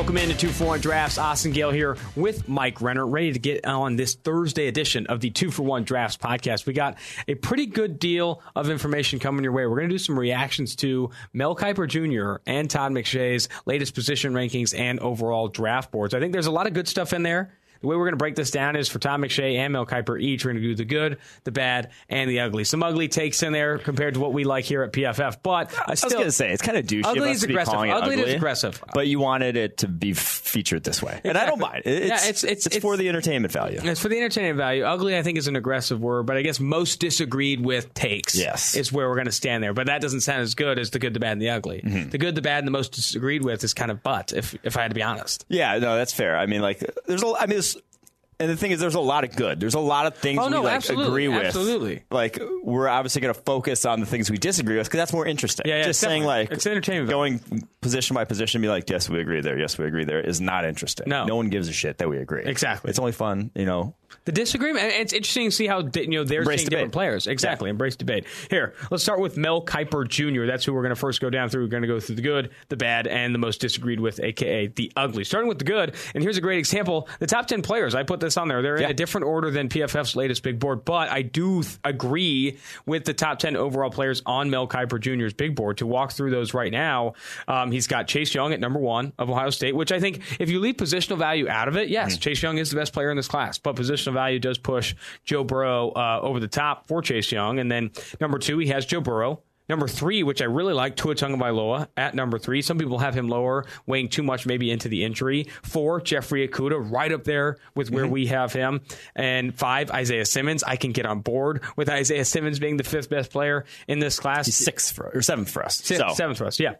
Welcome into 2 for 1 Drafts. Austin Gale here with Mike Renner, ready to get on this Thursday edition of the 2 for 1 Drafts podcast. We got a pretty good deal of information coming your way. We're going to do some reactions to Mel Kiper Jr. and Todd McShay's latest position rankings and overall draft boards. I think there's a lot of good stuff in there. The way we're going to break this down is for Tom McShay and Mel Kiper each. We're going to do the good, the bad, and the ugly. Some ugly takes in there compared to what we like here at PFF. But I, still, was going to say it's kind of douchey. Ugly is aggressive. Ugly, ugly, is aggressive. But you wanted it to be featured this way, exactly. and I don't mind. It's, yeah, it's, it's, it's, for the entertainment value. It's for the entertainment value. Ugly, I think, is an aggressive word, but I guess most disagreed with takes. Yes, is where we're going to stand there. But that doesn't sound as good as the good, the bad, and the ugly. Mm-hmm. The good, the bad, and the most disagreed with is kind of butt. If if I had to be honest. Yeah, no, that's fair. I mean, like, there's a. I mean, and the thing is, there's a lot of good. There's a lot of things oh, no, we like absolutely, agree with. Absolutely. Like we're obviously going to focus on the things we disagree with because that's more interesting. Yeah, yeah Just saying like it's entertainment. Going position by position, be like, yes, we agree there. Yes, we agree there is not interesting. No, no one gives a shit that we agree. Exactly. It's only fun, you know. The disagreement. And it's interesting to see how you know they're Embrace seeing debate. different players. Exactly. Yeah. Embrace debate. Here, let's start with Mel Kiper Jr. That's who we're going to first go down through. We're going to go through the good, the bad, and the most disagreed with, aka the ugly. Starting with the good, and here's a great example: the top ten players. I put this on there. They're in a different order than PFF's latest big board, but I do th- agree with the top 10 overall players on Mel Kiper Jr.'s big board. To walk through those right now, um, he's got Chase Young at number one of Ohio State, which I think if you leave positional value out of it, yes, Chase Young is the best player in this class, but positional value does push Joe Burrow uh, over the top for Chase Young. And then number two, he has Joe Burrow. Number three, which I really like, Tua Tagovailoa at number three. Some people have him lower, weighing too much maybe into the injury. Four, Jeffrey Okudah, right up there with where we have him. And five, Isaiah Simmons. I can get on board with Isaiah Simmons being the fifth best player in this class. He's sixth for, or seventh for us. Sixth, so. Seventh for us, yeah.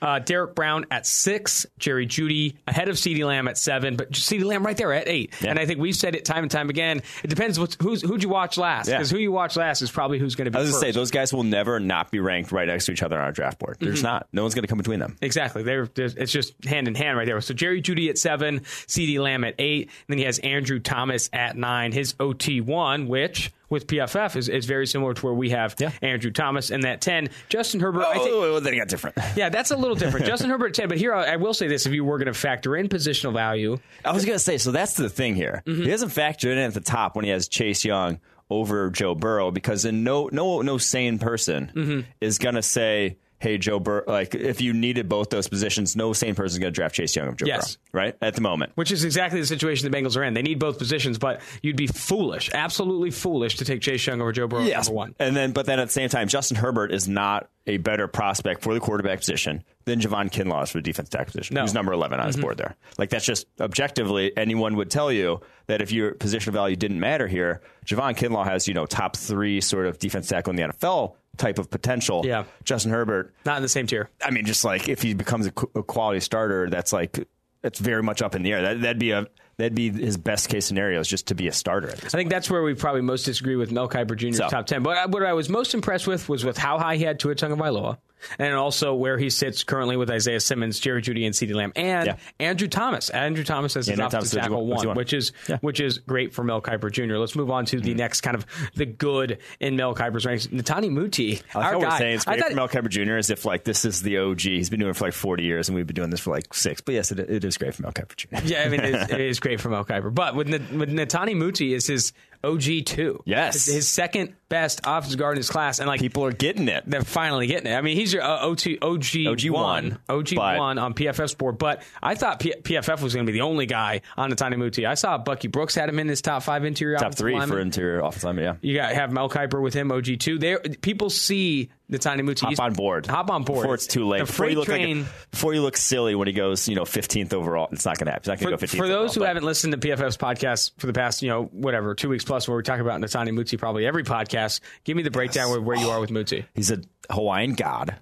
Uh, Derrick Brown at six, Jerry Jeudy ahead of CeeDee Lamb at seven, but CeeDee Lamb right there at eight. Yeah. And I think we've said it time and time again. It depends what's, who's who'd you watch last Yeah. because who you watch last is probably who's going to be. I was going to say those guys will never not be ranked right next to each other on our draft board. There's not. No one's going to come between them. Exactly. They're, it's just hand in hand right there. So Jerry Jeudy at seven, CeeDee Lamb at eight, and then he has Andrew Thomas at nine. His OT one, which with PFF is, is very similar to where we have Yeah. Andrew Thomas, and that ten, Justin Herbert. I think, Oh, then it got different. yeah, that's a little different. Justin Herbert at ten, but here I, I will say this: if you were going to factor in positional value, I was going to say, so that's the thing here. Mm-hmm. He doesn't factor in at the top when he has Chase Young over Joe Burrow because then no no no sane person Mm-hmm. is going to say, "Hey, Joe Burrow." Like if you needed both those positions, no sane person is going to draft Chase Young of Joe Yes. Burrow, right? At the moment. which is exactly the situation the Bengals are in. They need both positions, but you'd be foolish, absolutely foolish, to take Chase Young over Joe Burrow at number one. And then, but then at the same time, Justin Herbert is not a better prospect for the quarterback position than Javon Kinlaw is for the defensive tackle position. No. Who's number 11 on his mm-hmm. board there. Like, that's just objectively, anyone would tell you that if your position value didn't matter here, Javon Kinlaw has, you know, top three sort of defense tackle in the NFL type of potential. Yeah. Justin Herbert, Not in the same tier. I mean, just like if he becomes a, a quality starter, that's like, it's very much up in the air. That, that'd be a, that'd be his best case scenario is just to be a starter I think that's where we probably most disagree with Mel Kiper Jr.'s So- top 10. But what I was most impressed with was with how high he had Tua Tagovailoa and also where he sits currently with Isaiah Simmons, Jerry Jeudy, and CeeDee Lamb, and Yeah. Andrew Thomas. Andrew Thomas as his Andrew offensive tackle one, which is Yeah. which is great for Mel Kiper Jr. Let's move on to the mm-hmm. next kind of the good in Mel Kiper's ranks. Netane Muti, I like our guy. saying it's I great thought- for Mel Kiper Jr. as if like this is the OG. He's been doing it for like 40 years, and we've been doing this for like six. But yes, it, it is great for Mel Kiper Jr. Yeah, I mean, it is, it is great for Mel Kiper. But with, with Netane Muti is his OG two. Yes. His, his second best offensive guard in his class, and like People are getting it. they're finally getting it. I mean, he's your uh, OT, OG, OG one, OG one on PFF's board. But I thought P- PFF was going to be the only guy on Netane Muti. I saw Bucky Brooks had him in his top five interior Top three linemen. for interior offensive lineman. Yeah. You got have Mel Kiper with him, OG two. There, people see Netane Muti. Hop on board. Hop on board before it's too late. The Before you look train. like before you look silly when he goes, you know, 15th overall. It's not going to happen. He's not going to for, go 15th. for those who overall, haven't listened to PFF's podcast for the past, you know, whatever, two weeks plus, where we talk about Natani Muti probably every podcast, give me the breakdown with where you are with Muti. he's a Hawaiian god.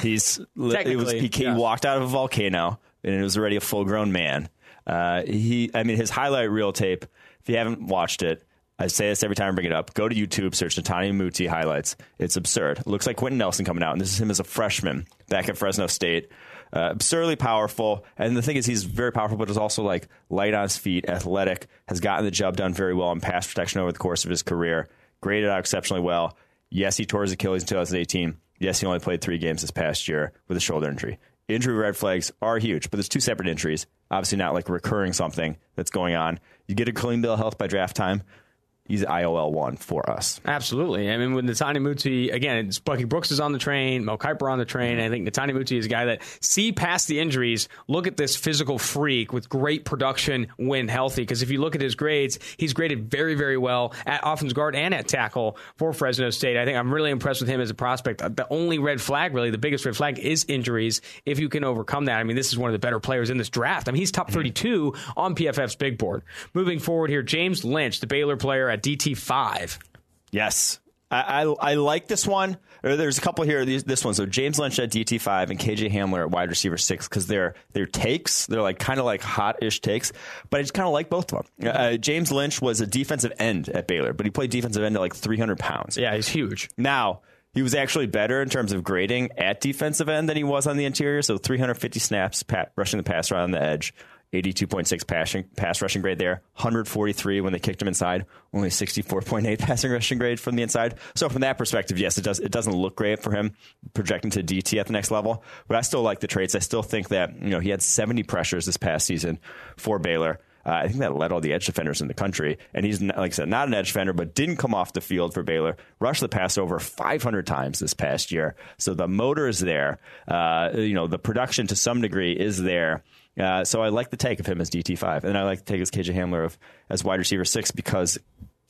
He's he, was, he, came, yes. walked out of a volcano and it was already a full grown man. Uh, he, I mean, his highlight reel tape. If you haven't watched it, I say this every time I bring it up. Go to YouTube, search Netane Muti highlights. It's absurd. It looks like Quenton Nelson coming out, and this is him as a freshman back at Fresno State. Uh, absurdly powerful, and the thing is, he's very powerful, but is also like light on his feet, athletic, has gotten the job done very well in pass protection over the course of his career. Graded out exceptionally well. Yes, he tore his Achilles in 2018. Yes, he only played three games this past year with a shoulder injury. injury red flags are huge, but there's two separate injuries. Obviously, not like recurring something that's going on. You get a clean bill of health by draft time he's IOL one for us. Absolutely. I mean, with Netane Muti, again, it's Bucky Brooks is on the train, Mel Kiper on the train. I think Netane Muti is a guy that see past the injuries, look at this physical freak with great production when healthy. Because if you look at his grades, he's graded very, very well at offense guard and at tackle for Fresno State. I think I'm really impressed with him as a prospect. The only red flag, really, the biggest red flag is injuries. If you can overcome that, I mean, this is one of the better players in this draft. I mean, he's top mm-hmm. 32 on PFF's big board. Moving forward here, James Lynch, the Baylor player at DT5. Yes. I, I, I like this one. There's a couple here. This one. So James Lynch at DT5 and KJ Hamler at wide receiver six because they're they're takes. They're like kind of like hot ish takes. But I just kind of like both of them. Uh, James Lynch was a defensive end at Baylor, but he played defensive end at like 300 pounds. Yeah, he's huge. Now he was actually better in terms of grading at defensive end than he was on the interior. So 350 snaps, pat, rushing the pass on the edge. 82.6 passing, pass rushing grade there, 143 when they kicked him inside, only 64.8 passing rushing grade from the inside. So from that perspective, yes, it does it doesn't look great for him projecting to DT at the next level, but I still like the traits. I still think that you know he had 70 pressures this past season for Baylor. Uh, I think that led all the edge defenders in the country. And he's, like I said, not an edge defender, but didn't come off the field for Baylor. Rushed the pass over 500 times this past year. So the motor is there. Uh, you know, the production to some degree is there. Uh, so I like the take of him as DT5. And I like the take as KJ Hamler of, as wide receiver six because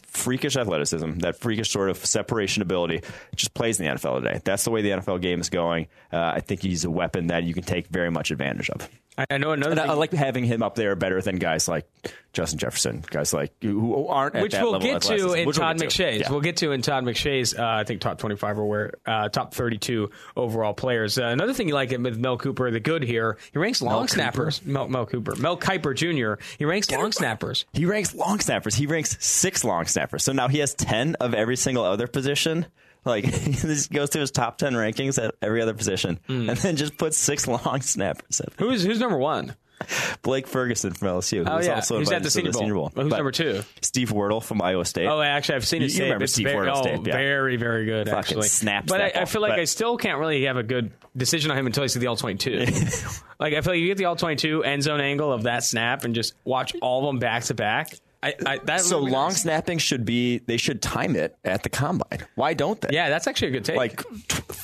freakish athleticism, that freakish sort of separation ability, just plays in the NFL today. That's the way the NFL game is going. Uh, I think he's a weapon that you can take very much advantage of. I know another. I like having him up there better than guys like Justin Jefferson, guys like who aren't which we'll get to in Todd we'll McShay's. Yeah. We'll get to in Todd McShay's. Uh, I think top twenty-five or where uh, top thirty-two overall players. Uh, another thing you like with Mel Cooper, the good here, he ranks long Mel snappers. Cooper? Mel, Mel, Cooper, Mel Kiper Jr. He ranks get long snappers. He ranks long snappers. He ranks six long snappers. So now he has ten of every single other position. Like he goes to his top ten rankings at every other position, mm. and then just puts six long snappers. Who's who's number one? Blake Ferguson from LSU. Who oh, yeah. also Who's at the Senior, the Senior Bowl. Bowl. Who's but number two? Steve Wirtel from Iowa State. Oh, actually, I've seen his you, tape. remember it's Steve very, oh, tape. Yeah. Very, very good, Fucking actually. snaps but I, I, feel like but, I still can't really have a good decision on him until I see the all 22. like, I feel like you get the all 22 end zone angle of that snap and just watch all of them back to back. I, I, that so long nice. snapping should be they should time it at the combine. Why don't they? Yeah, that's actually a good take. Like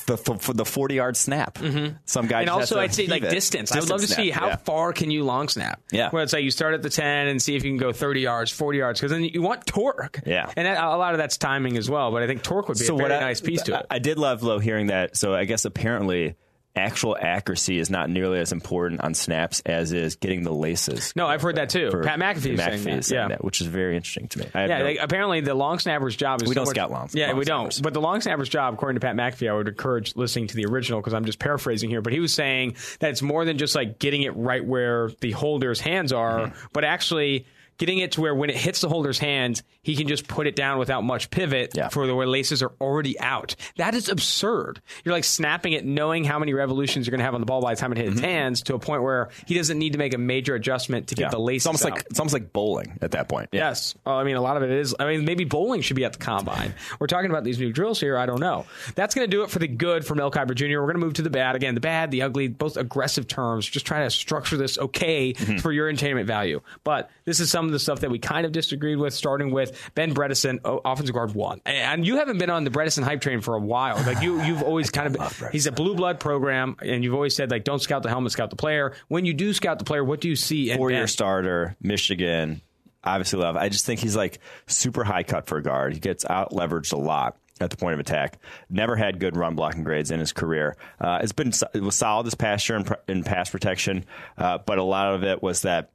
the the, the forty yard snap. Mm-hmm. Some guys and also I'd say like distance. distance. I would love to snap. see how yeah. far can you long snap. Yeah, where it's like you start at the ten and see if you can go thirty yards, forty yards, because then you want torque. Yeah, and that, a lot of that's timing as well. But I think torque would be so a very nice piece to it. I did love though hearing that. So I guess apparently actual accuracy is not nearly as important on snaps as is getting the laces. No, I've heard that too. Pat McAfee, McAfee saying that. yeah. That, which is very interesting to me. yeah, no, they, apparently the long snapper's job is we don't scout long. Yeah, long we snappers. don't. But the long snapper's job, according to Pat McAfee, I would encourage listening to the original because I'm just paraphrasing here. But he was saying that it's more than just like getting it right where the holder's hands are, mm-hmm. but actually getting it to where when it hits the holder's hands, he can just put it down without much pivot yeah. for the way laces are already out. That is absurd. You're like snapping it, knowing how many revolutions you're going to have on the ball by the time it hits mm-hmm. his hands, to a point where he doesn't need to make a major adjustment to get yeah. the laces. It's almost out. like it's almost like bowling at that point. Yeah. Yes. Well, I mean, a lot of it is. I mean, maybe bowling should be at the combine. We're talking about these new drills here. I don't know. That's going to do it for the good for Mel Kiper Jr. We're going to move to the bad again. The bad, the ugly, both aggressive terms. Just trying to structure this okay mm-hmm. for your entertainment value. But this is some of the stuff that we kind of disagreed with, starting with Ben Bredeson, offensive guard one. And you haven't been on the Bredeson hype train for a while. Like you, you've always kind of he's a blue blood program, and you've always said like don't scout the helmet, scout the player. When you do scout the player, what do you see? Four year starter, Michigan. Obviously, love. I just think he's like super high cut for a guard. He gets out leveraged a lot at the point of attack. Never had good run blocking grades in his career. Uh, it's been it was solid this past year in, in pass protection, uh, but a lot of it was that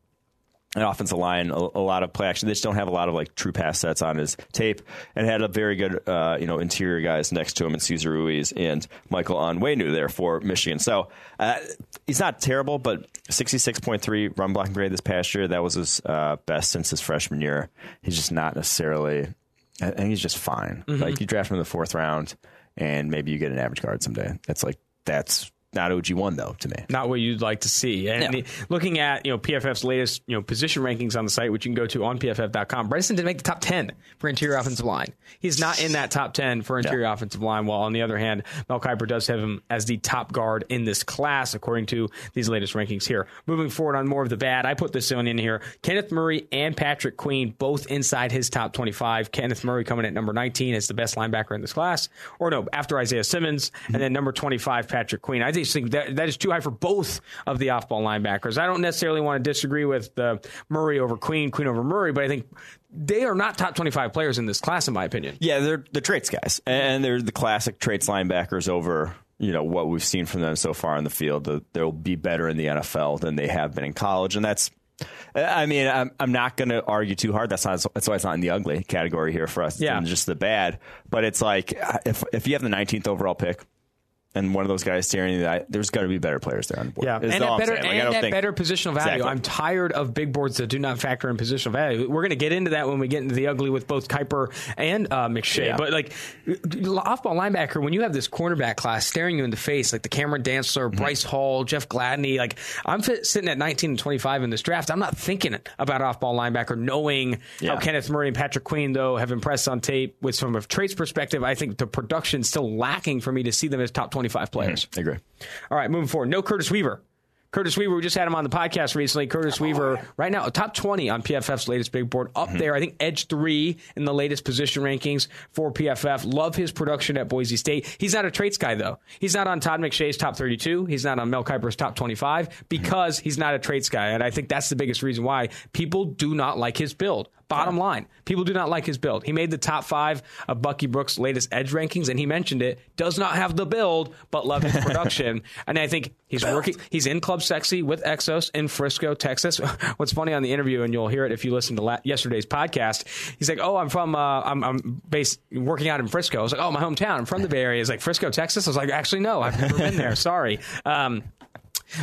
an offensive line, a, a, lot of play action. They just don't have a lot of like true pass sets on his tape, and had a very good, uh, you know, interior guys next to him, in Cesar Ruiz and Michael Onwenu there for Michigan. So uh, he's not terrible, but 66.3 run blocking grade this past year. That was his uh, best since his freshman year. He's just not necessarily. I think he's just fine. Mm-hmm. Like you draft him in the fourth round, and maybe you get an average guard someday. That's like that's not OG one though to me. Not what you'd like to see. And No. the- looking at you know PFF's latest you know position rankings on the site, which you can go to on PFF.com, Bryson didn't make the top ten for interior offensive line. He's not in that top ten for interior offensive line. While on the other hand, Mel Kiper does have him as the top guard in this class according to these latest rankings here. Moving forward on more of the bad, I put this one in here. Kenneth Murray and Patrick Queen both inside his top twenty-five. Kenneth Murray coming at number nineteen as the best linebacker in this class, or no, after Isaiah Simmons, and then number twenty-five Patrick Queen. I just think that that is too high for both of the off-ball linebackers. I don't necessarily want to disagree with uh, Murray over Queen, Queen over Murray, but I think they are not top twenty-five players in this class, in my opinion. Yeah, they're the traits guys, and they're the classic traits linebackers over you know what we've seen from them so far in the field. The- They'll be better in the NFL than they have been in college, and that's. I mean, I'm, I'm not going to argue too hard. That's not that's why it's not in the ugly category here for us. It's Yeah. just the bad. But it's like if if you have the 19th overall pick. And one of those guys staring in the eye, there's got to be better players there on the board. Yeah, Is and all at better. Like, and don't at think- better positional value. Exactly. I'm tired of big boards that do not factor in positional value. We're going to get into that when we get into the ugly with both Kiper and uh, McShay. Yeah. But like off-ball linebacker, when you have this cornerback class staring you in the face, like the Cameron Dantzler, Mm-hmm. Bryce Hall, Jeff Gladney, like I'm fit, sitting at 19 and 25 in this draft. I'm not thinking about off-ball linebacker, knowing Yeah. how Kenneth Murray and Patrick Queen though have impressed on tape. With from a traits perspective, I think the production's still lacking for me to see them as top 25 mm-hmm. players. I agree. All right, moving forward. No Curtis Weaver. Curtis Weaver, we just had him on the podcast recently. Curtis Weaver, right now, top 20 on PFF's latest big board, up mm-hmm. there. I think edge three in the latest position rankings for PFF. Love his production at Boise State. He's not a traits guy, though. He's not on Todd McShay's top 32. He's not on Mel Kiper's top 25 mm-hmm. because he's not a traits guy. And I think that's the biggest reason why people do not like his build. Bottom line, people do not like his build. He made the top five of Bucky Brooks' latest edge rankings, and he mentioned it. Does not have the build, but love his production. and I think he's working. He's in Club Sexy with Exos in Frisco, Texas. What's funny on the interview, and you'll hear it if you listen to la- yesterday's podcast. He's like, "Oh, I'm from. Uh, I'm, I'm based working out in Frisco." I was like, "Oh, my hometown. I'm from the Bay Area." He's like, "Frisco, Texas." I was like, "Actually, no. I've never been there. Sorry." Um,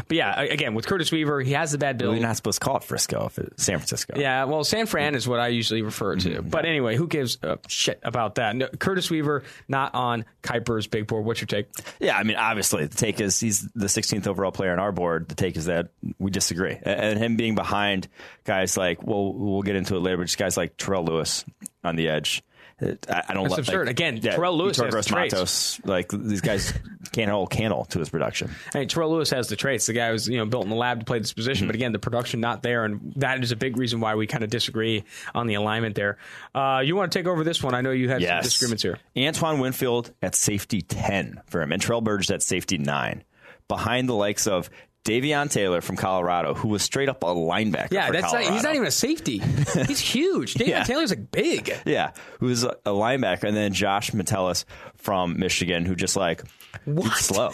but yeah, again with Curtis Weaver, he has the bad build. We're not supposed to call it Frisco if it's San Francisco. Yeah, well, San Fran is what I usually refer to. Mm-hmm. But anyway, who gives a shit about that? No, Curtis Weaver not on Kiper's big board. What's your take? Yeah, I mean, obviously, the take is he's the 16th overall player on our board. The take is that we disagree, and him being behind guys like, well, we'll get into it later, but just guys like Terrell Lewis on the edge. I, I don't That's absurd. Again, yeah, Terrell Lewis Vitor has. Matos, like these guys can't hold a candle to his production. I mean, Terrell Lewis has the traits. The guy was you know built in the lab to play this position, but again, the production not there, and that is a big reason why we kind of disagree on the alignment there. Uh, you want to take over this one? I know you had some Yes. disagreements here. Antoine Winfield at safety 10 for him, and Terrell Burgess at safety 9. Behind the likes of Davion Taylor from Colorado, who was straight up a linebacker. Yeah, that's not, he's not even a safety. He's huge. David Yeah. Taylor's like big. Yeah, who's a, a linebacker, and then Josh Metellus from Michigan, who just like What? slow.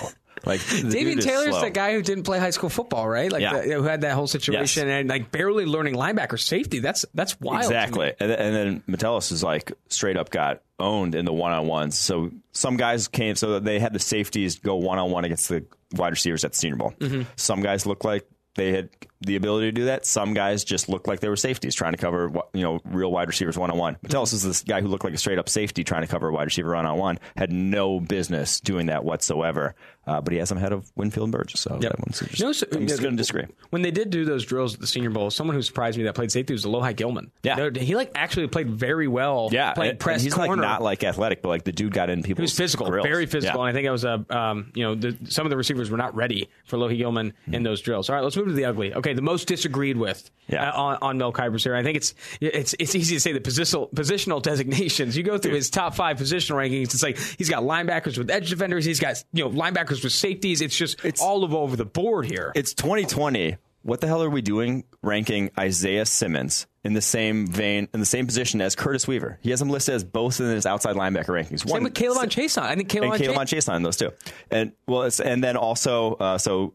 Like the Davion dude is Taylor's slow. the guy who didn't play high school football, right? Like Yeah. the, who had that whole situation Yes. and like barely learning linebacker safety. That's that's wild. Exactly, and, then- and then Metellus is like straight up got owned in the one on ones. So some guys came, so they had the safeties go one on one against the wide receivers at the Senior Bowl. Mm-hmm. Some guys look like they had the ability to do that. Some guys just looked like they were safeties trying to cover you know real wide receivers one on one. Metellus is this guy who looked like a straight up safety trying to cover a wide receiver one on one. Had no business doing that whatsoever. Uh, but he has him ahead of Winfield and Burgess. So that one's just, You know, so- I'm just going to disagree. When they did do those drills at the Senior Bowl, someone who surprised me that played safety was Alohi Gilman. Yeah. They're- he like actually played very well. Yeah, and- press and he's corner. like not like athletic, but like the dude got in people. He was physical, very physical, and I think it was a um, you know the, some of the receivers were not ready for Lohi Gilman in those drills. All right, let's move to the ugly. Okay, the most disagreed with Yeah. uh, on, on Mel Kiper's here. I think it's it's it's easy to say the positional positional designations. You go through his top five positional rankings. It's like he's got linebackers with edge defenders. He's got you know linebackers with safeties. It's just It's- all of over the board here. It's 2020. What the hell are we doing ranking Isaiah Simmons in the same vein, in the same position as Curtis Weaver? He has him listed as both in his outside linebacker rankings. Same with K'Lavon Chaisson. I think Caleb and on Caleb on Chase. On those two. And well, it's, and then also, uh, so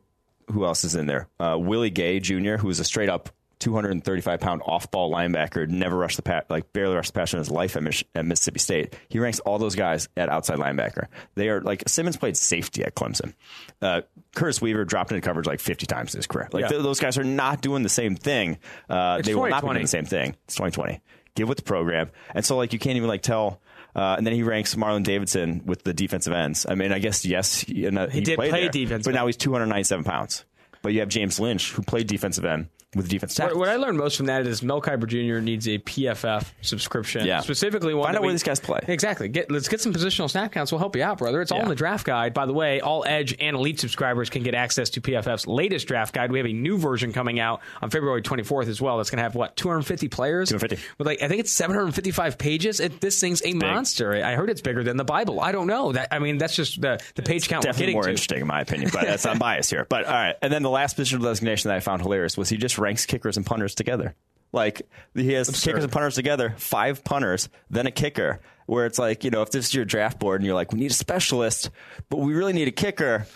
who else is in there? Uh, Willie Gay Jr., who is a straight up 235 pound off ball linebacker, never rushed the pass, like barely rushed the pass in his life at, Mich- at Mississippi State. He ranks all those guys at outside linebacker. They are like Simmons played safety at Clemson. Uh, Curtis Weaver dropped into coverage like 50 times in his career. Like Yeah. th- those guys are not doing the same thing. Uh, they will not be doing the same thing. It's 2020. Get with the program. And so like you can't even like tell. Uh, and then he ranks Marlon Davidson with the defensive ends. I mean, I guess yes, he, uh, he, did play there, defensive but now he's 297 pounds. But you have James Lynch who played defensive end with defensive What, tackles. what I learned most from that is Mel Kiper Jr. needs a PFF subscription. Yeah. Specifically one Find out we- where these guys play. Exactly. Get let's get some positional snap counts. We'll help you out, brother. It's all Yeah. in the draft guide. By the way, all Edge and Elite subscribers can get access to PFF's latest draft guide. We have a new version coming out on February 24th as well. That's going to have what 250 players. 250. With like I think it's 755 pages. It, this thing's a monster. I heard it's bigger than the Bible. I don't know. That I mean that's just the the page count we're Definitely getting more to. interesting, in my opinion, but that's I'm biased here. But all right, and then the last position designation that I found hilarious was he just ranks kickers and punters together. Like he has kickers and punters together, five punters, then a kicker. Where it's like you know, if this is your draft board and you're like, we need a specialist, but we really need a kicker,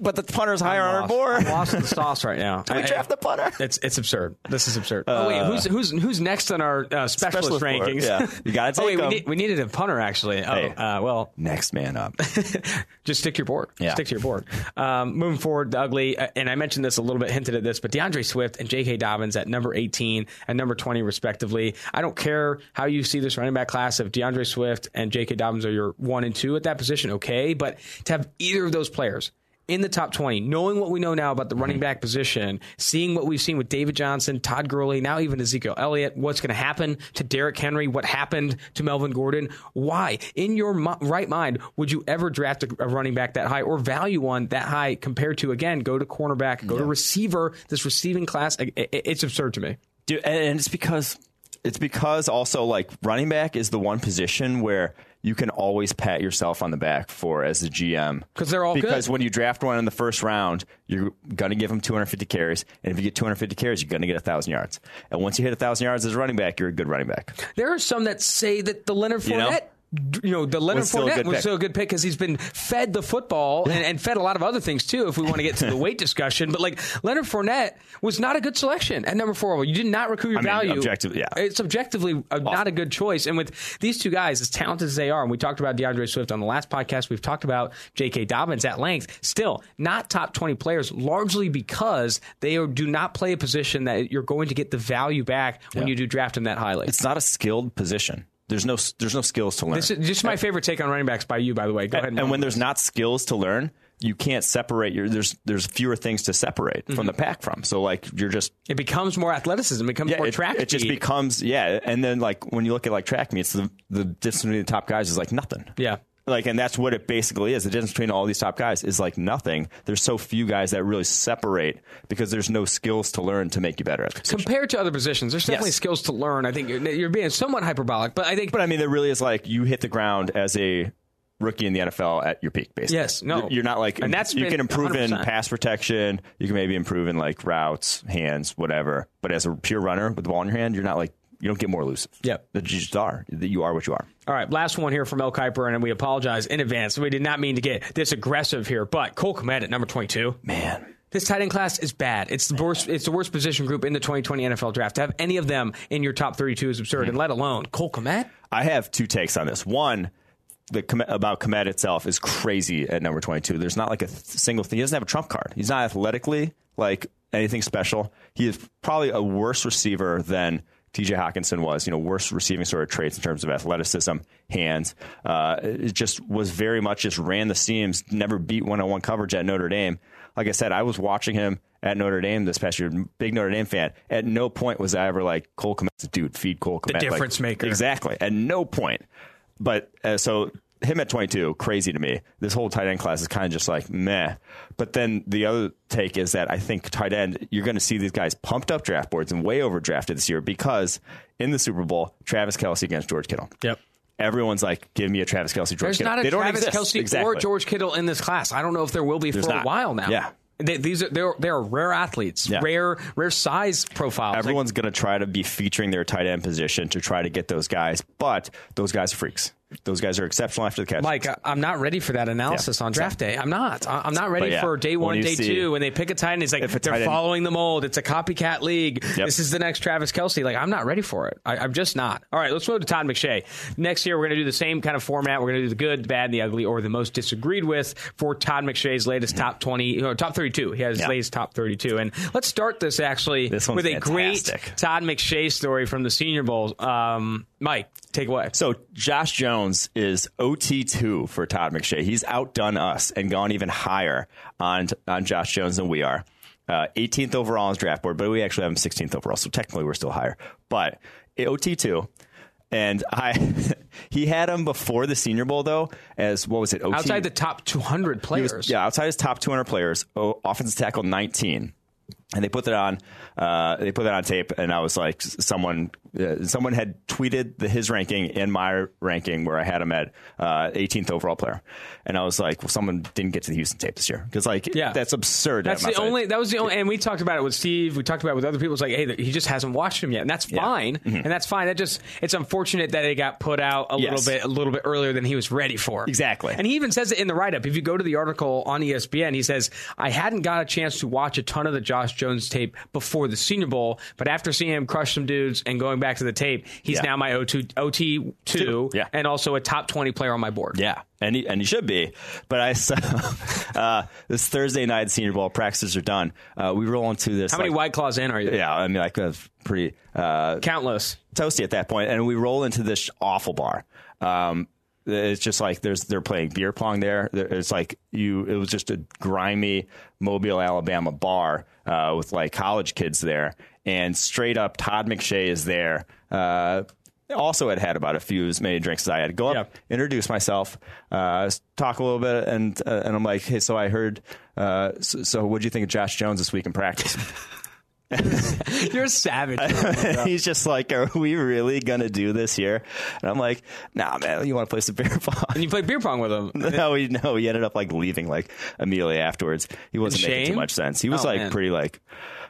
but the punter's higher on our board. I'm lost in the sauce right now. we I- draft the punter. It's it's absurd. This is absurd. oh wait, who's who's who's next on our uh, specialist, Specialist board, rankings? yeah. You gotta oh wait, take we, need, we needed a punter actually. Oh, Hey. uh, well, Next man up. just stick to your board. Yeah. Stick to your board. Um, moving forward, the ugly, uh, and I mentioned this a little bit, hinted at this, but DeAndre Swift and J.K. Dobbins at number 18 and number 20, respectively. I don't care how you see this running back class. If DeAndre Swift and J.K. Dobbins are your one and two at that position, okay. But to have either of those players, in the top 20, knowing what we know now about the running back position, seeing what we've seen with David Johnson, Todd Gurley, now even Ezekiel Elliott, what's going to happen to Derrick Henry, what happened to Melvin Gordon, why, in your right mind, would you ever draft a, a running back that high or value one that high compared to, again, go to cornerback, go to receiver, this receiving class? I- I- it's absurd to me. Dude, and and it's because it's because also like running back is the one position where you can always pat yourself on the back for as a GM because they're all good. because good. when you draft one in the first round, you're gonna give them 250 carries, and if you get 250 carries, you're gonna get a thousand yards. And once you hit a thousand yards as a running back, you're a good running back. There are some that say that the Leonard You know? You know, the Leonard Was Fournette good was pick. still a good pick because he's been fed the football and, and fed a lot of other things too. If we want to get to the weight discussion, but like Leonard Fournette was not a good selection at number four. You did not recruit your I mean, value. objectively, yeah. it's objectively a, not a good choice. And with these two guys, as talented as they are, and we talked about DeAndre Swift on the last podcast, we've talked about J.K. Dobbins at length. Still, not top twenty players, largely because they are, do not play a position that you're going to get the value back when Yeah. you do draft them that highly. It's not a skilled position. There's no there's no skills to learn. This is just my favorite take on running backs by you, by the way. Go ahead. and when there's not skills to learn, you can't separate your there's there's fewer things to separate from mm-hmm. the pack from. So like you're just it becomes more athleticism, it becomes more it, track it just becomes yeah. And then like when you look at like track meets, the the distance between the top guys is like nothing. Yeah. Like, and that's what it basically is. The difference between all these top guys is like nothing. There's so few guys that really separate because there's no skills to learn to make you better at. Compared to other positions, there's definitely Yes. skills to learn. I think you're, you're being somewhat hyperbolic, but I think But I mean, there really is like you hit the ground as a rookie in the NFL at your peak, basically. Yes, no. You're- you're not like, And that's you can improve in 100%. pass protection. You can maybe improve in like routes, hands, whatever. But as a pure runner with the ball in your hand, you're not like you don't get more elusive. Yep. that you just are. That you are what you are. All right, last one here from El Kiper, and we apologize in advance. We did not mean to get this aggressive here, but Cole Kmet at number 22. Man, This tight end class is bad. It's the worst. It's the worst position group in the 2020 NFL draft. To have any of them in your top 32 is absurd, and mm-hmm. let alone Cole Kmet. I have two takes on this. One, the about Kmet itself is crazy at number 22. There's not like a th- single thing. He doesn't have a trump card. He's not athletically like anything special. He is probably a worse receiver than TJ Hockenson was, you know, worse receiving sort of traits in terms of athleticism, hands. Uh, it just was very much just ran the seams, never beat one on one coverage at Notre Dame. Like I said, I was watching him at Notre Dame this past year, big Notre Dame fan. At no point was I ever like, Cole a dude, feed Cole Kmet. Like, difference maker. Exactly. At no point. But uh, so him at 22, crazy to me. This whole tight end class is kind of just like meh. But then the other take is that I think tight end, you're going to see these guys pumped up draft boards and way over drafted this year because in the Super Bowl, Travis Kelce against George Kittle. Yep. Everyone's like, give me a Travis Kelce, George There's Kittle. not a they don't Travis exist. Kelce exactly. or George Kittle in this class. I don't know if there will be There's for a while now. Yeah. They, these are they're, they're rare athletes, Yeah. rare rare size profiles. Like, Everyone's going to try to be featuring their tight end position to try to get those guys, but those guys are freaks. Those guys are exceptional after the catch. Mike, I'm not ready for that analysis Yeah. on draft day. I'm not. I'm not ready yeah, for day one, day see- two. When they pick a tight end, it's like they're end- following the mold. It's a copycat league. Yep. This is the next Travis Kelce. Like, I'm not ready for it. I, I'm just not. All right, let's move to Todd McShay. Next year, we're going to do the same kind of format. We're going to do the good, the bad, and the ugly, or the most disagreed with for Todd McShay's latest top 20, or top 32. He has his Yeah. latest top 32. And let's start this actually This with a fantastic. great Todd McShay story from the Senior Bowl. Um, Mike, take away. So Josh Jones is OT2 for Todd McShay. He's outdone us and gone even higher on on Josh Jones than we are. Uh, 18th overall on his draft board, but we actually have him 16th overall, so technically we're still higher. But OT2, and I he had him before the Senior Bowl though as what was it? OT, Outside the top 200 players. was- yeah, outside his top 200 players, oh, offensive tackle 19. And they put that on. Uh, they put that on tape, and I was like, someone, uh, someone had tweeted the, his ranking in my ranking where I had him at uh, 18th overall player, and I was like, well, someone didn't get to the Houston tape this year because like, Yeah. that's absurd. That's the side. only. That was the only. And we talked about it with Steve. We talked about it with other people. It's like, hey, he just hasn't watched him yet, and that's fine. And that's fine. That just it's unfortunate that it got put out a Mm-hmm. Yes. little bit a little bit earlier than he was ready for. Exactly. And he even says it in the write up. If you go to the article on ESPN, he says, I hadn't got a chance to watch a ton of the Josh Jones tape before the Senior Bowl, but after seeing him crush some dudes and going back to the tape, he's Yeah. now my OT, OT two. Yeah. and also a top twenty player on my board. Yeah, and he, and he should be. But I saw uh, this Thursday night Senior Bowl practices are done. Uh, we roll into this. How many White Claws in are you? Yeah, I mean, like uh, pretty. Uh, Countless. toasty at that point, and we roll into this awful bar. Um, it's just like there's they're playing beer pong there. It's like you. It was just a grimy Mobile, Alabama bar uh, with like college kids there, and straight up Todd McShay is there. Uh, also had had about a few as many drinks as I had. Go up, Yeah. introduce myself, uh, talk a little bit, and uh, and I'm like, hey, so I heard. Uh, so, so what do you think of Josh Jones this week in practice? You're a savage. He's just like, are we really gonna do this here? And I'm like, nah, man, you want to play some beer pong? and you play beer pong with him. no, he no, he ended up like leaving like immediately afterwards. He wasn't In making too much sense. He was Oh, like man. pretty like,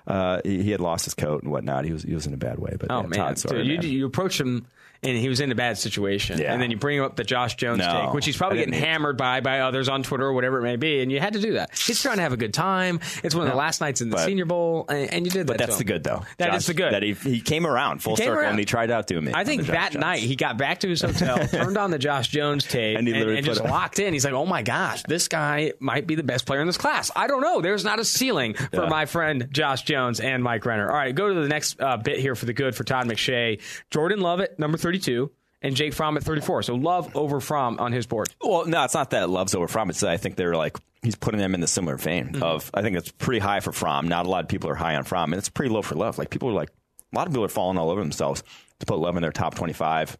uh, he, he had lost his coat and whatnot. He was he was in a bad way. But Oh yeah, man, Todd, sorry, Dude, you, you approach him and he was in a bad situation, Yeah. and then you bring up the Josh Jones No, take, which he's probably getting hammered by by others on Twitter or whatever it may be, and you had to do that. He's trying to have a good time. It's one of the last nights in the But- Senior Bowl, and, and you did that. but that's the good though. That Josh, is the good. That he he came around full came circle around. and he tried out to me. I think that Jones. night he got back to his hotel, turned on the Josh Jones tape, And and, he literally and just it- locked in. He's like, "Oh my gosh, this guy might be the best player in this class." I don't know. There's not a ceiling for Yeah. my friend Josh Jones and Mike Renner. All right, go to the next uh, bit here for the good for Todd McShay, Jordan Love at number 32, and Jake Fromm at 34. So Love over Fromm on his board. Well, no, it's not that Love's over Fromm. It's that I think they're like he's putting them in the similar vein Mm-hmm. of I think it's pretty high for Fromm. Not a lot of people are high on Fromm, and it's pretty low for Love. Like people are like a lot of people are falling all over themselves to put Love in their top twenty five.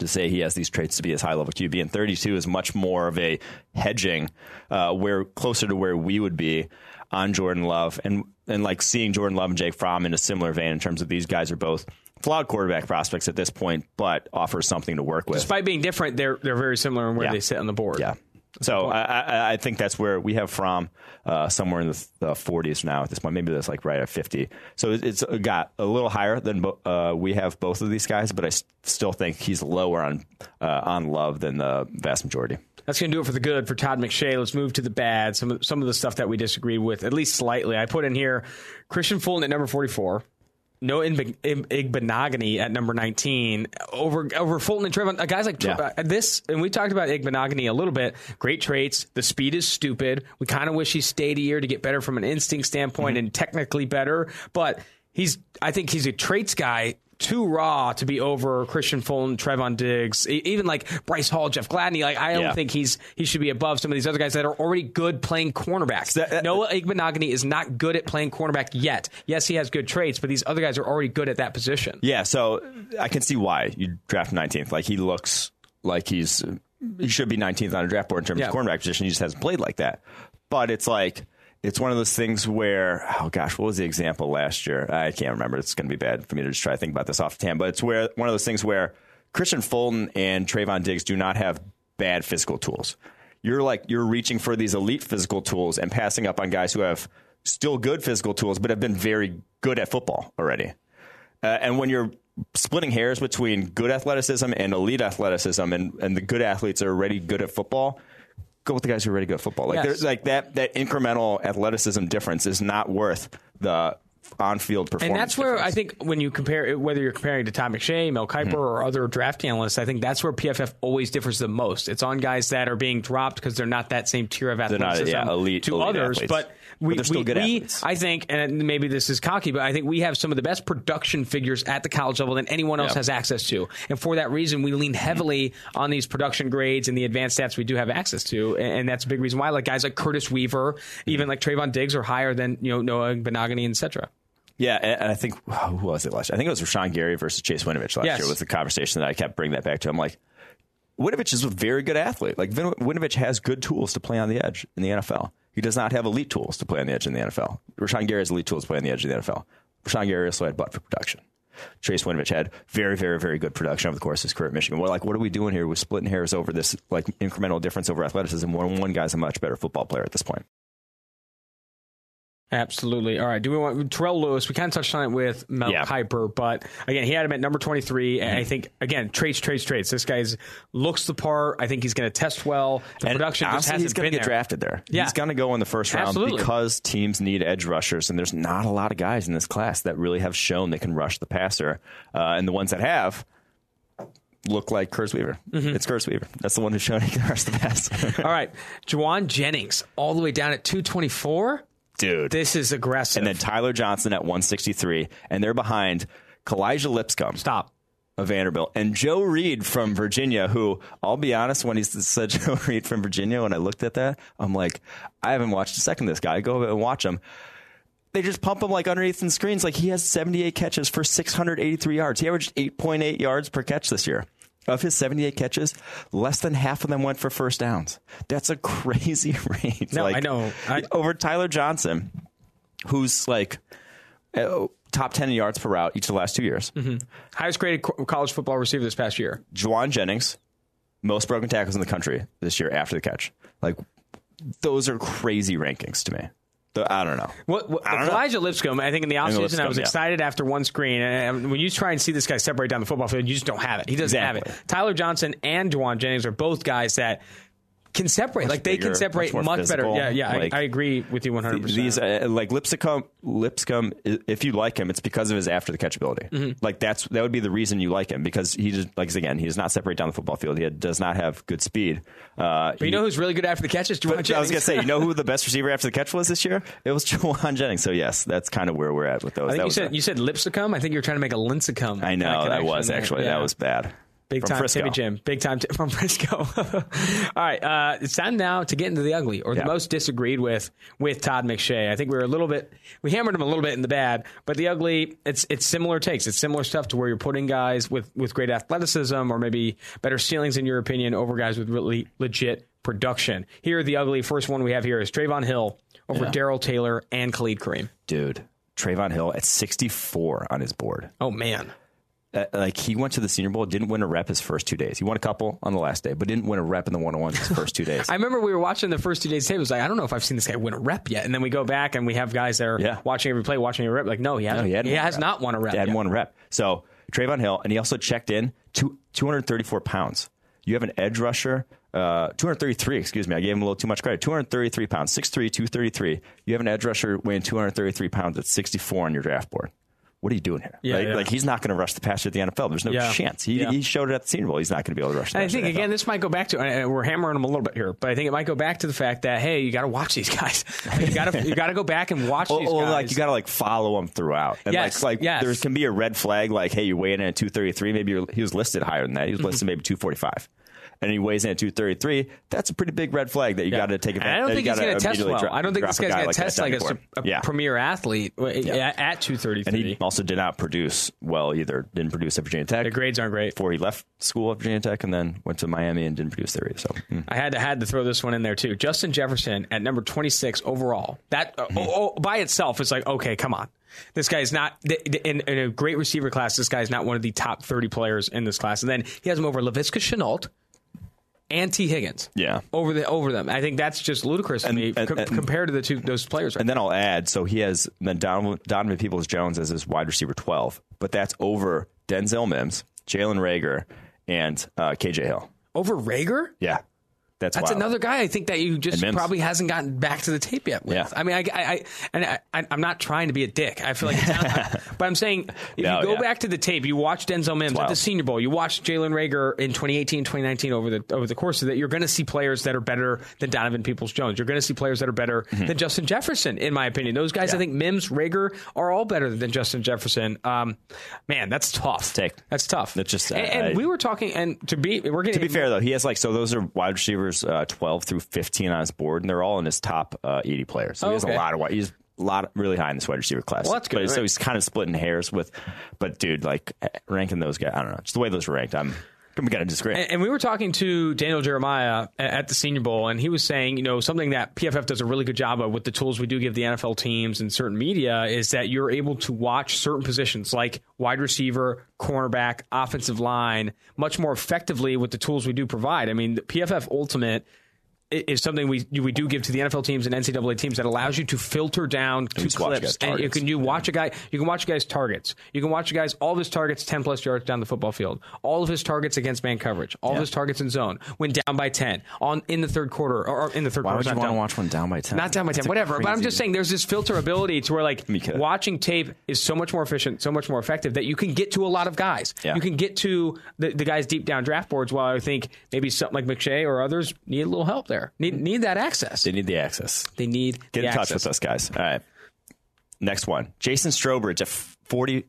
To say he has these traits to be his high level QB, and 32 is much more of a hedging, uh, where closer to where we would be on Jordan Love, and and like seeing Jordan Love and Jake Fromm in a similar vein in terms of these guys are both flawed quarterback prospects at this point, but offer something to work with. Despite being different, they're they're very similar in where Yeah. they sit on the board. Yeah. So I, I, I think that's where we have Fromm uh, somewhere in the uh, 40s now at this point. Maybe that's like right at 50. So it- it's got a little higher than bo- uh, we have both of these guys, but I s- still think he's lower on uh, on love than the vast majority. That's going to do it for the good for Todd McShay. Let's move to the bad. Some of, some of the stuff that we disagree with, at least slightly. I put in here Kristian Fulton at number 44. Noah Igbinoghene at number 19 over over Fulton and Trevon. Uh, guys like Yeah. uh, this, and we talked about Igbinoghene a little bit. Great traits. The speed is stupid. We kind of wish he stayed a year to get better from an instinct standpoint and technically better. But he's, I think he's a traits guy. Too raw to be over Kristian Fulton, Trevon Diggs, even like Bryce Hall, Jeff Gladney. Like I don't Yeah. think he's he should be above some of these other guys that are already good playing cornerbacks. that- that- Noah Igbinoghene is not good at playing cornerback yet. Yes, he has good traits, but these other guys are already good at that position. Yeah, so I can see why you draft 19th. Like he looks like he's he should be 19th on a draft board in terms Yeah. of cornerback position. He just hasn't played like that. But it's like it's one of those things where oh gosh, what was the example last year? I can't remember. It's going to be bad for me to just try to think about this off the hand. But it's where one of those things where Kristian Fulton and Trevon Diggs do not have bad physical tools. You're like you're reaching for these elite physical tools and passing up on guys who have still good physical tools, but have been very good at football already. Uh, and when you're splitting hairs between good athleticism and elite athleticism, and, and the good athletes are already good at football. Go with the guys who are already good at football. Like, Yes. there's like that that incremental athleticism difference is not worth the on-field performance. And that's where difference. I think when you compare, whether you're comparing to Tom McShay, Mel Kiper, Mm-hmm. or other draft analysts, I think that's where PFF always differs the most. It's on guys that are being dropped because they're not that same tier of not, athleticism yeah, elite- to elite others. athletes. But we, But they're still we, we- I think, and maybe this is cocky, but I think we have some of the best production figures at the college level than anyone else Yeah. has access to. And for that reason, we lean heavily on these production grades and the advanced stats we do have access to. And, and that's a big reason why, like guys like Curtis Weaver, mm-hmm. even like Trevon Diggs, are higher than you know Noah Benogany, et cetera. Yeah, and and I think who was it last? year? I think it was Rashan Gary versus Chase Winovich last Yes. year. Was the conversation that I kept bringing that back to? I'm like, Winovich is a very good athlete. Like Winovich has good tools to play on the edge in the NFL. He does not have elite tools to play on the edge in the NFL. Rashan Gary has elite tools to play on the edge of the NFL. Rashan Gary also had butt for production. Chase Winovich had very, very, very good production over the course of his career at Michigan. We're like, what are we doing here? We're splitting hairs over this like incremental difference over athleticism. One, one guy's a much better football player at this point. Absolutely. All right. Do we want Terrell Lewis? We kind of touched on it with Mel Yeah. Kiper, but again, he had him at number 23. And I think, again, traits, traits, traits. This guy's looks the part. I think he's going to test well. The And production just hasn't he's going to get there. drafted there. Yeah. He's going to go in the first round Absolutely. because teams need edge rushers, and there's not a lot of guys in this class that really have shown they can rush the passer. Uh, and the ones that have look like Curtis Weaver. Mm-hmm. It's Curtis Weaver. That's the one who's shown he can rush the passer. All right. Jauan Jennings, all the way down at 224. Dude. This is aggressive. and then Tyler Johnson at 163, and they're behind Kalija Lipscomb. Stop. of Vanderbilt and Joe Reed from Virginia, who I'll be honest, when he said Joe Reed from Virginia, when I looked at that, I'm like, I haven't watched a second of this guy. Go and watch him. They just pump him like underneath the screens. Like he has 78 catches for 683 yards. He averaged 8.8 yards per catch this year. Of his 78 catches, less than half of them went for first downs. That's a crazy rate. No, like, I know. I- over Tyler Johnson, who's like uh, top 10 yards per route each of the last two years. Highest graded co- college football receiver this past year. Jauan Jennings, most broken tackles in the country this year after the catch. Like, those are crazy rankings to me. The- I don't know. What, what I don't know. Elijah Lipscomb, I think in the offseason, I was yeah. excited after one screen. And when you try and see this guy separate down the football field, you just don't have it. He doesn't have it. Tyler Johnson and Jauan Jennings are both guys that can separate. like they bigger, can separate much much, better. Yeah, yeah. Like, I, I agree with you 100%. These uh, like Lipscomb, Lipscomb. If you like him, it's because of his after the catch ability. Mm-hmm. Like that's that would be the reason you like him because he just like again he does not separate down the football field. He does not have good speed. Uh, but you know who's really good after the catches? Juwan I was gonna say, you know who the best receiver after the catch was this year? It was Jauan Jennings. So yes, that's kind of where we're at with those. I think That you said you said Lipsicum. I think you were trying to make a Lincecum. I know that was actually that was bad. Big From time Frisco. Timmy Jim. Big time t- from Frisco. All right. Uh, it's time now to get into the ugly or the most disagreed with with Todd McShay. I think we were a little bit, we hammered him a little bit in the bad, but the ugly, it's it's similar takes. It's similar stuff to where you're putting guys with, with great athleticism or maybe better ceilings in your opinion over guys with really legit production. Here, the ugly first one we have here is Trevon Hill over Yeah. Darrell Taylor and Khalid Kareem. Dude, Trevon Hill at 64 on his board. Oh, man. Uh, like he went to the Senior Bowl, didn't win a rep his first two days. He won a couple on the last day, but didn't win a rep in the one on one his first two days. I remember we were watching the first two days. Tape. It was like, I don't know if I've seen this guy win a rep yet. And then we go back and we have guys there Yeah. watching every play, watching a rep. Like, no, he hasn't. No, he, a has rep. not won a rep. He won a rep. So Trevon Hill, and he also checked in two, 234 pounds. You have an edge rusher, uh, 233, excuse me. I gave him a little too much credit. 233 pounds, 6'3, 233. You have an edge rusher weighing 233 pounds at 64 on your draft board. What are you doing here? Yeah, like, yeah. like he's not going to rush the passer at the NFL. There's no Yeah. chance. He, he showed it at the Senior Bowl. He's not going to be able to rush the I think again, this might go back to we're hammering him a little bit here, but I think it might go back to the fact that hey, you got to watch these guys. you got to you got to go back and watch Or, these or guys. like you got to like follow them throughout. And Yes, like like yes. there can be a red flag like hey you weigh in at 233 maybe you're, he was listed higher than that. He was Mm-hmm. listed maybe 245. And he weighs in at 233. That's a pretty big red flag that you Yeah. got to take advantage. I don't think you going to test well. dro- I don't think this guy's going to that test like a, your su- board. a yeah. premier athlete at, at two thirty And he also did not produce well either. Didn't produce at Virginia Tech. The grades aren't great. Before he left school at Virginia Tech and then went to Miami and didn't produce there either. So mm. I had to had to throw this one in there too. Justin Jefferson at number 26 overall. That uh, Mm-hmm. oh, oh, by itself is like okay, come on. This guy is not in, in a great receiver class. This guy is not one of the top 30 players in this class. And then he has him over Laviska Shenault, and Tee Higgins. Yeah. over the over them. I think that's just ludicrous to And- me and- com- and- compared to the two those players. Right And then I'll add, so he has then Donovan, Donovan Peoples Jones as his wide receiver 12, but that's over Denzel Mims, Jalen Reagor, and uh, KJ Hill. over Reagor. Yeah. That's, That's wild. another guy I think that you just probably hasn't gotten back to the tape yet. With. Yeah. I mean, I, I, I and I, I, I'm not trying to be a dick. I feel like, sounds, but I'm saying if No, you go yeah. back to the tape, you watch Denzel Mims at the Senior Bowl, you watch Jalen Reagor in 2018, 2019 over the over the course of that, you're going to see players that are better than Donovan Peoples Jones. You're going to see players that are better than Justin Jefferson, in my opinion. Those guys, I Mm-hmm. Think Mims, Reagor, are all better than Justin Jefferson. Um, man, that's tough. Take. That's tough. That's just, and, uh, and I- we were talking, and to be, we're getting To be fair, though, he has like, so those are wide receivers uh, 12 through 15 on his board, and they're all in his top uh, 80 players. So he has Okay. a lot of wide, he's a lot really high in this wide receiver class. Well, that's good, But, So he's kind of splitting hairs with, but dude, like ranking those guys, I don't know, just the way those were ranked, I'm, I'm going to disagree. And, and we were talking to Daniel Jeremiah at the Senior Bowl, and he was saying, you know, something that PFF does a really good job of with the tools we do give the NFL teams and certain media is that you're able to watch certain positions like wide receiver, cornerback, offensive line much more effectively with the tools we do provide. I mean, the PFF Ultimate is something we we do give to the NFL teams and NCAA teams that allows you to filter down to clips, and you can you watch a guy, you can watch a guy's targets, you can watch a guy's all of his targets ten plus yards down the football field, all of his targets against man coverage, all of his targets in zone, when down by ten on in the third quarter or, or in the third Why quarter. would you want to watch one down by 10? Not down by ten, That's a whatever. But I'm just saying, there's this filter ability to where like watching tape is so much more efficient, so much more effective that you can get to a lot of guys. Yeah. You can get to the, the guys deep down draft boards. While I think maybe something like McShay or others need a little help there, need need that access. They need the access. They need Get in touch with us, guys. All right. Next one. Jason Strowbridge at 40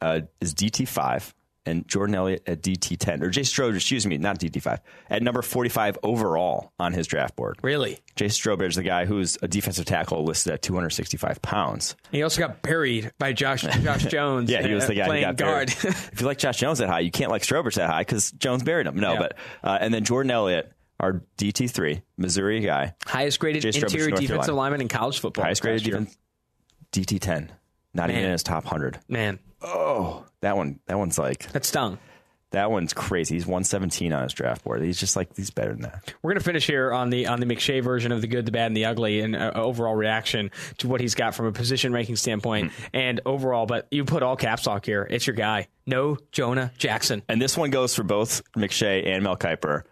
uh, is DT5 and Jordan Elliott at DT10. Or Jason Strowbridge, excuse me, not DT5, at number 45 overall on his draft board. Really. Jason Strowbridge, the guy who's a defensive tackle listed at 265 pounds. He also got buried by Josh Josh Jones. Yeah, he was the guy who playing got guard. if you like Josh Jones that high, you can't like Strowbridge that high because Jones buried him. No, Yeah. but uh, and then Jordan Elliott, our DT3, Missouri guy, highest graded interior defensive Carolina. lineman in college football. highest graded defense, DT10, not even in his top 100. Man, Oh, that one. That one's like that stung. that one's crazy. He's 117 on his draft board. He's just like he's better than that. We're going to finish here on the on the McShay version of the good, the bad, and the ugly, and uh, overall reaction to what he's got from a position ranking standpoint Hmm. and overall. But you put all caps lock here. It's your guy. No Jonah Jackson. And this one goes for both McShay and Mel Kiper.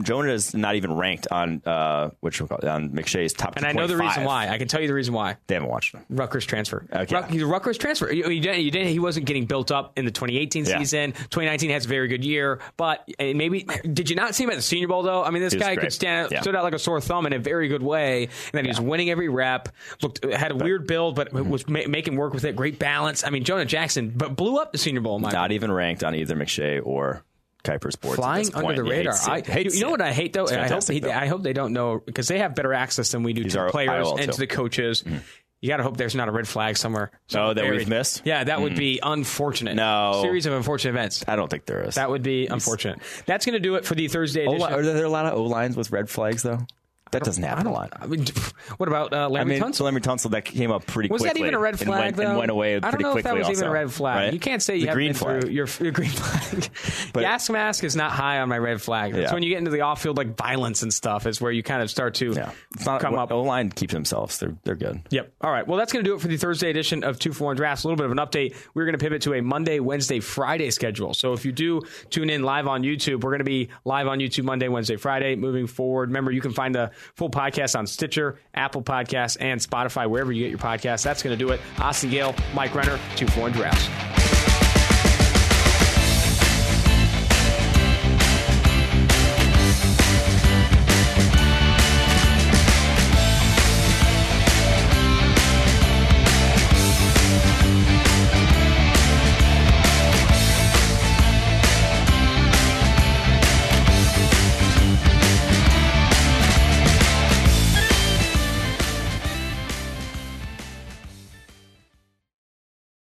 Jonah is not even ranked on uh, which we'll call it, on McShay's top. And I know the 25. reason why. I can tell you the reason why. They haven't watched him. Rutgers transfer. Okay. Ruck, he's a Rutgers transfer. You, you didn't, you didn't, he wasn't getting built up in the 2018 Yeah. season. 2019 has a very good year, but maybe did you not see him at the Senior Bowl though? I mean, this guy great. could stand Yeah. stood out like a sore thumb in a very good way, and then he was winning every rep. Looked had a weird build, but Mm-hmm. was ma- making work with it. Great balance. I mean, Jonah Jackson, but blew up the Senior Bowl. In my Not even ranked on either McShay or Kiper's boards. at flying this under point. the You hate radar. to I, it. Hate you, you know see what. I hate though? I hope, he, though. I hope they don't know because they have better access than we do He's to our the players IOL and too. to the coaches. Mm-hmm. You got to hope there's not a red flag somewhere. Oh, that we've missed? Yeah, that would be mm. unfortunate. No. series of unfortunate events. I don't think there is. That would be unfortunate. That's going to do it for the Thursday O- are there a lot of O lines with red flags though? That doesn't happen a lot. I mean, what about uh, I mean, Tunsil? Larry Tunsil that came up pretty Was quickly. that even a red and flag went, though? And went away I don't know if that was even a red flag. right? You can't say you green been flag. through your, your green flag. But- Gas mask is not high on my red flag. That's Yeah. when you get into the off-field like violence and stuff. Is where you kind of start to Yeah, it's not, come up. O line keeps themselves. They're they're good. Yep. All right. Well, that's going to do it for the Thursday edition of Two for One Drafts. A little bit of an update. We're going to pivot to a Monday, Wednesday, Friday schedule. So if you do tune in live on YouTube, we're going to be live on YouTube Monday, Wednesday, Friday moving forward. Remember, you can find the full podcast on Stitcher, Apple Podcasts, and Spotify, wherever you get your podcasts. That's going to do it. Austin Gayle, Mike Renner, Two for One Drafts.